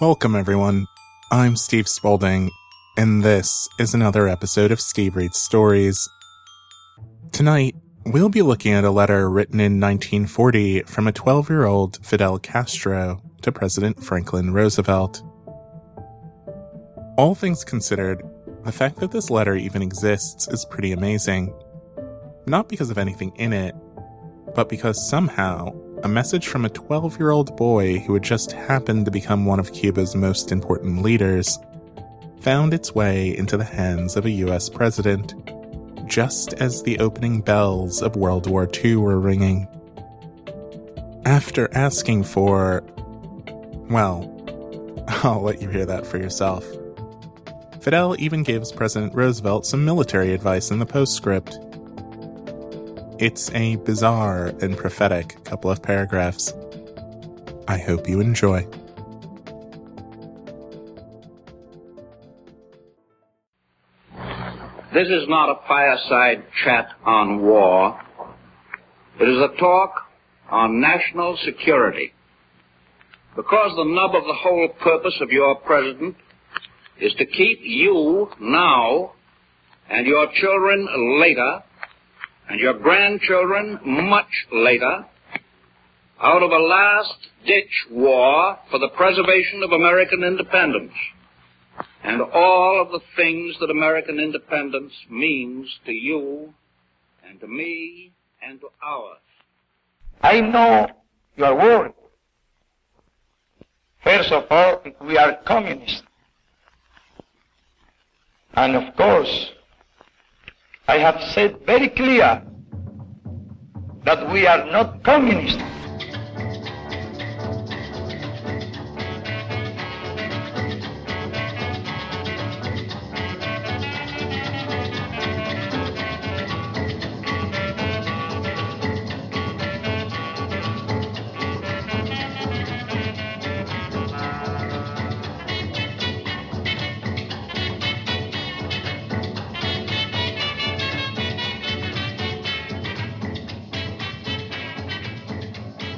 Welcome, everyone. I'm Steve Spaulding, and this is another episode of Steve Reads Stories. Tonight, we'll be looking at a letter written in 1940 from a 12 year old Fidel Castro to President Franklin Roosevelt. All things considered, the fact that this letter even exists is pretty amazing. Not because of anything in it, but because somehow a message from a 12 year old boy who had just happened to become one of Cuba's most important leaders found its way into the hands of a US president, just as the opening bells of World War II were ringing. After asking for. Well, I'll let you hear that for yourself. Fidel even gives President Roosevelt some military advice in the postscript. It's a bizarre and prophetic couple of paragraphs. I hope you enjoy. This is not a fireside chat on war. It is a talk on national security. Because the nub of the whole purpose of your president is to keep you now and your children later and your grandchildren much later out of a last ditch war for the preservation of American independence and all of the things that American independence means to you and to me and to ours. I know you are worried. First of all, we are communists. And of course, I have said very clear that we are not communists.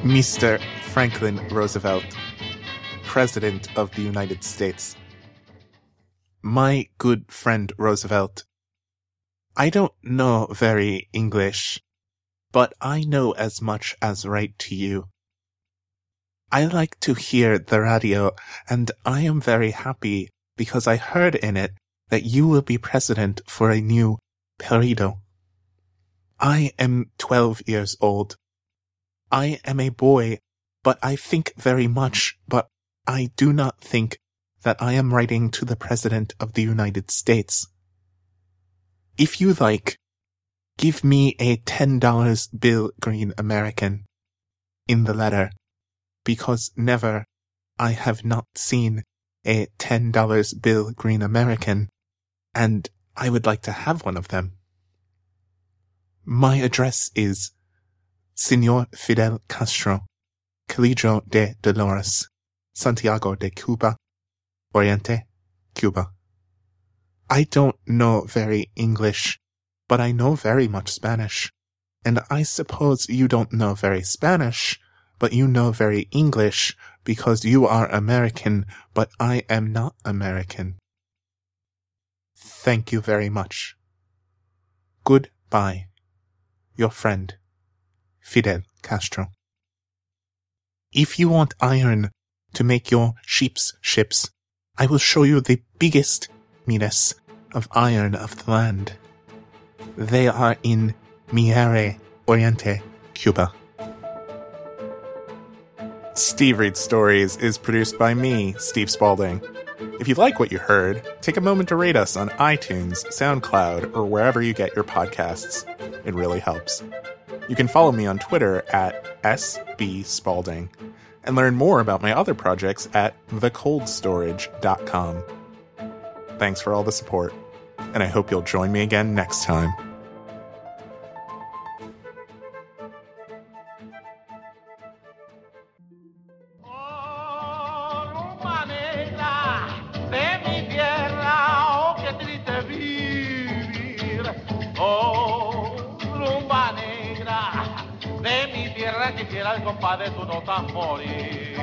Mr. Franklin Roosevelt, President of the United States. My good friend Roosevelt, I don't know very English, but I know as much as write to you. I like to hear the radio, and I am very happy because I heard in it that you will be president for a new periodo. I am twelve years old. I am a boy, but I think very much, but I do not think that I am writing to the President of the United States. If you like, give me a $10 bill green American in the letter, because never I have not seen a $10 bill green American, and I would like to have one of them. My address is Senor Fidel Castro, Colegio de Dolores, Santiago de Cuba, Oriente, Cuba. I don't know very English, but I know very much Spanish. And I suppose you don't know very Spanish, but you know very English because you are American, but I am not American. Thank you very much. Goodbye. Your friend. Fidel Castro. If you want iron to make your sheep's ships, I will show you the biggest minas of iron of the land. They are in Mayari Oriente, Cuba. Steve Reads Stories is produced by me, Steve Spaulding. If you like what you heard, take a moment to rate us on iTunes, SoundCloud, or wherever you get your podcasts. It really helps. You can follow me on Twitter at sbspaulding and learn more about my other projects at thecoldstorage.com. Thanks for all the support, and I hope you'll join me again next time. Quisiera el compadre tú no tan morir.